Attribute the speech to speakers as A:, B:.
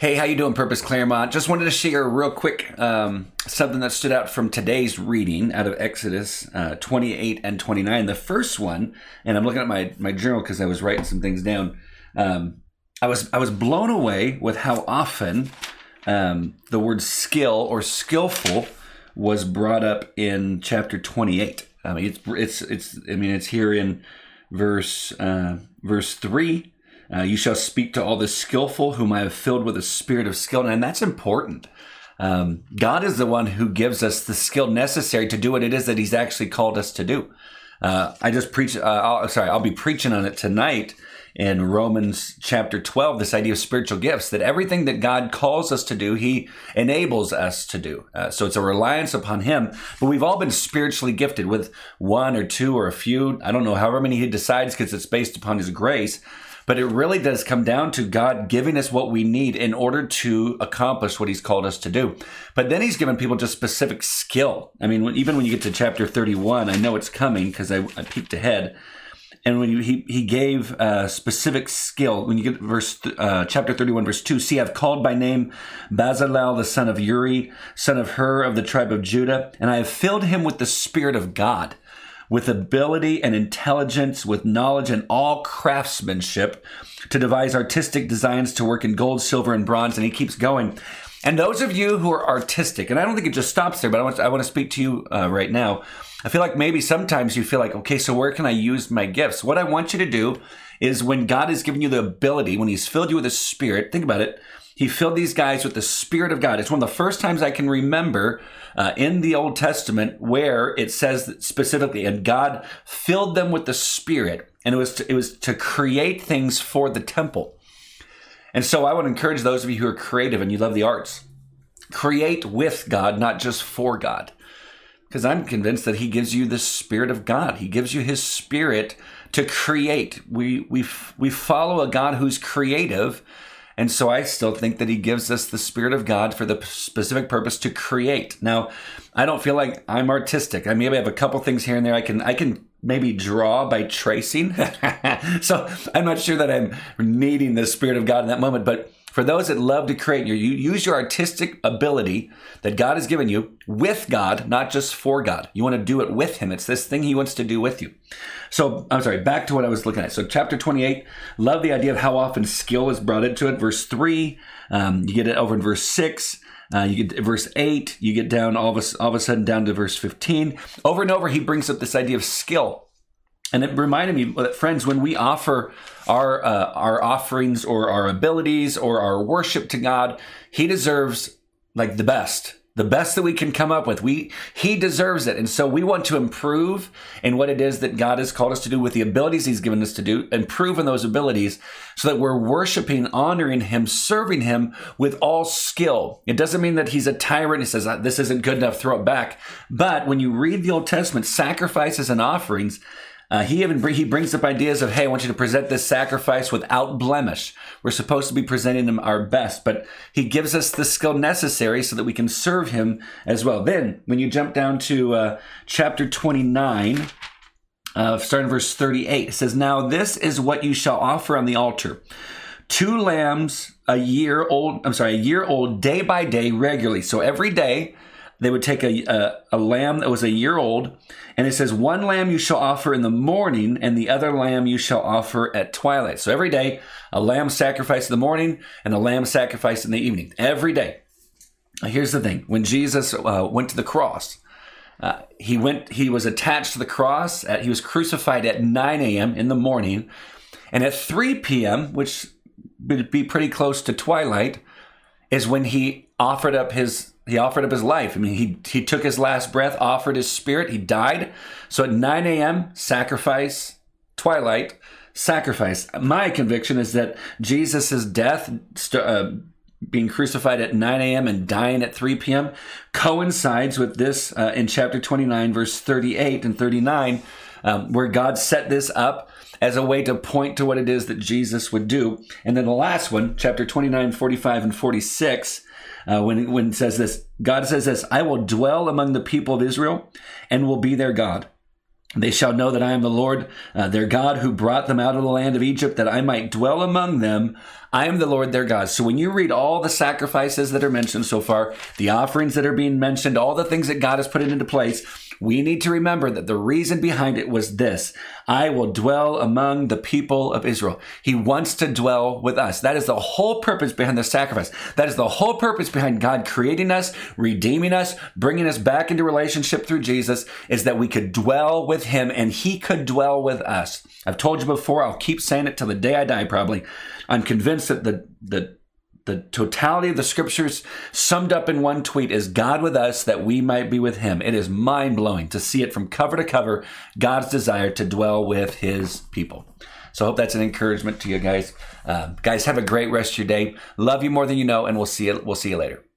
A: Hey, how you doing, Purpose Claremont? Just wanted to share a real quick um, something that stood out from today's reading out of Exodus uh, 28 and 29. The first one, and I'm looking at my my journal because I was writing some things down. Um, I was I was blown away with how often um, the word skill or skillful was brought up in chapter 28. I mean, it's it's it's. I mean, it's here in verse uh, verse three uh, you shall speak to all the skillful, whom I have filled with a spirit of skill. And that's important. Um, God is the one who gives us the skill necessary to do what it is that He's actually called us to do. Uh, I just preach. Uh, I'll, sorry, I'll be preaching on it tonight in Romans chapter 12, this idea of spiritual gifts, that everything that God calls us to do, He enables us to do. Uh, so it's a reliance upon Him. But we've all been spiritually gifted with one or two or a few. I don't know, however many He decides, because it's based upon His grace. But it really does come down to God giving us what we need in order to accomplish what He's called us to do. But then He's given people just specific skill. I mean, even when you get to chapter 31, I know it's coming because I, I, peeked ahead. And when you, he, he gave a specific skill, when you get verse uh, chapter 31, verse 2, see, I've called by name Bezalel, the son of Uri, son of Hur of the tribe of Judah, and I have filled him with the Spirit of God with ability and intelligence, with knowledge and all craftsmanship to devise artistic designs to work in gold, silver, and bronze. And he keeps going. And those of you who are artistic, and I don't think it just stops there, but I want to, I want to speak to you uh, right now. I feel like maybe sometimes you feel like, okay, so where can I use my gifts? What I want you to do is when God has given you the ability, when He's filled you with the Spirit, think about it. He filled these guys with the Spirit of God. It's one of the first times I can remember uh, in the Old Testament where it says specifically, and God filled them with the Spirit, and it was to, it was to create things for the temple. And so I would encourage those of you who are creative and you love the arts, create with God, not just for God. Because I'm convinced that He gives you the Spirit of God. He gives you His Spirit to create. We we we follow a God who's creative and so I still think that he gives us the Spirit of God for the specific purpose to create. Now, I don't feel like I'm artistic. I maybe have a couple things here and there. I can I can maybe draw by tracing. so I'm not sure that I'm needing the Spirit of God in that moment, but for those that love to create, you use your artistic ability that God has given you with God, not just for God. You want to do it with Him. It's this thing He wants to do with you. So, I'm sorry, back to what I was looking at. So, chapter 28, love the idea of how often skill is brought into it. Verse 3, um, you get it over in verse 6. Uh, you get verse 8, you get down all of, a, all of a sudden down to verse 15. Over and over, he brings up this idea of skill. And it reminded me that, friends, when we offer our uh, our offerings or our abilities or our worship to God, He deserves like the best, the best that we can come up with. We He deserves it, and so we want to improve in what it is that God has called us to do with the abilities He's given us to do, improve in those abilities, so that we're worshiping, honoring Him, serving Him with all skill. It doesn't mean that He's a tyrant. He says this isn't good enough, throw it back. But when you read the Old Testament, sacrifices and offerings uh, he even he brings up ideas of, hey, I want you to present this sacrifice without blemish. We're supposed to be presenting him our best, but he gives us the skill necessary so that we can serve him as well. Then, when you jump down to uh, chapter 29, uh, starting verse 38, it says, Now this is what you shall offer on the altar two lambs a year old, I'm sorry, a year old day by day regularly. So every day, they would take a, a, a, lamb that was a year old, and it says, One lamb you shall offer in the morning, and the other lamb you shall offer at twilight. So every day, a lamb sacrifice in the morning, and a lamb sacrifice in the evening. Every day. Now, here's the thing when Jesus uh, went to the cross, uh, he went. He was attached to the cross. At, he was crucified at 9 a.m. in the morning, and at 3 p.m., which would be pretty close to twilight, is when he offered up his he offered up his life. I mean, he he took his last breath, offered his spirit, he died. So at 9 a.m., sacrifice, twilight, sacrifice. My conviction is that Jesus' death, uh, being crucified at 9 a.m. and dying at 3 p.m., coincides with this uh, in chapter 29, verse 38 and 39, um, where God set this up as a way to point to what it is that Jesus would do. And then the last one, chapter 29, 45, and 46, uh, when, when it says this God says this, I will dwell among the people of Israel and will be their God. They shall know that I am the Lord, uh, their God, who brought them out of the land of Egypt, that I might dwell among them. I am the Lord their God. So when you read all the sacrifices that are mentioned so far, the offerings that are being mentioned, all the things that God has put into place, we need to remember that the reason behind it was this I will dwell among the people of Israel. He wants to dwell with us. That is the whole purpose behind the sacrifice. That is the whole purpose behind God creating us, redeeming us, bringing us back into relationship through Jesus, is that we could dwell with Him and He could dwell with us. I've told you before, I'll keep saying it till the day I die, probably. I'm convinced that the, the the totality of the scriptures summed up in one tweet is God with us that we might be with him. It is mind blowing to see it from cover to cover, God's desire to dwell with his people. So I hope that's an encouragement to you guys. Uh, guys, have a great rest of your day. Love you more than you know, and we'll see you, we'll see you later.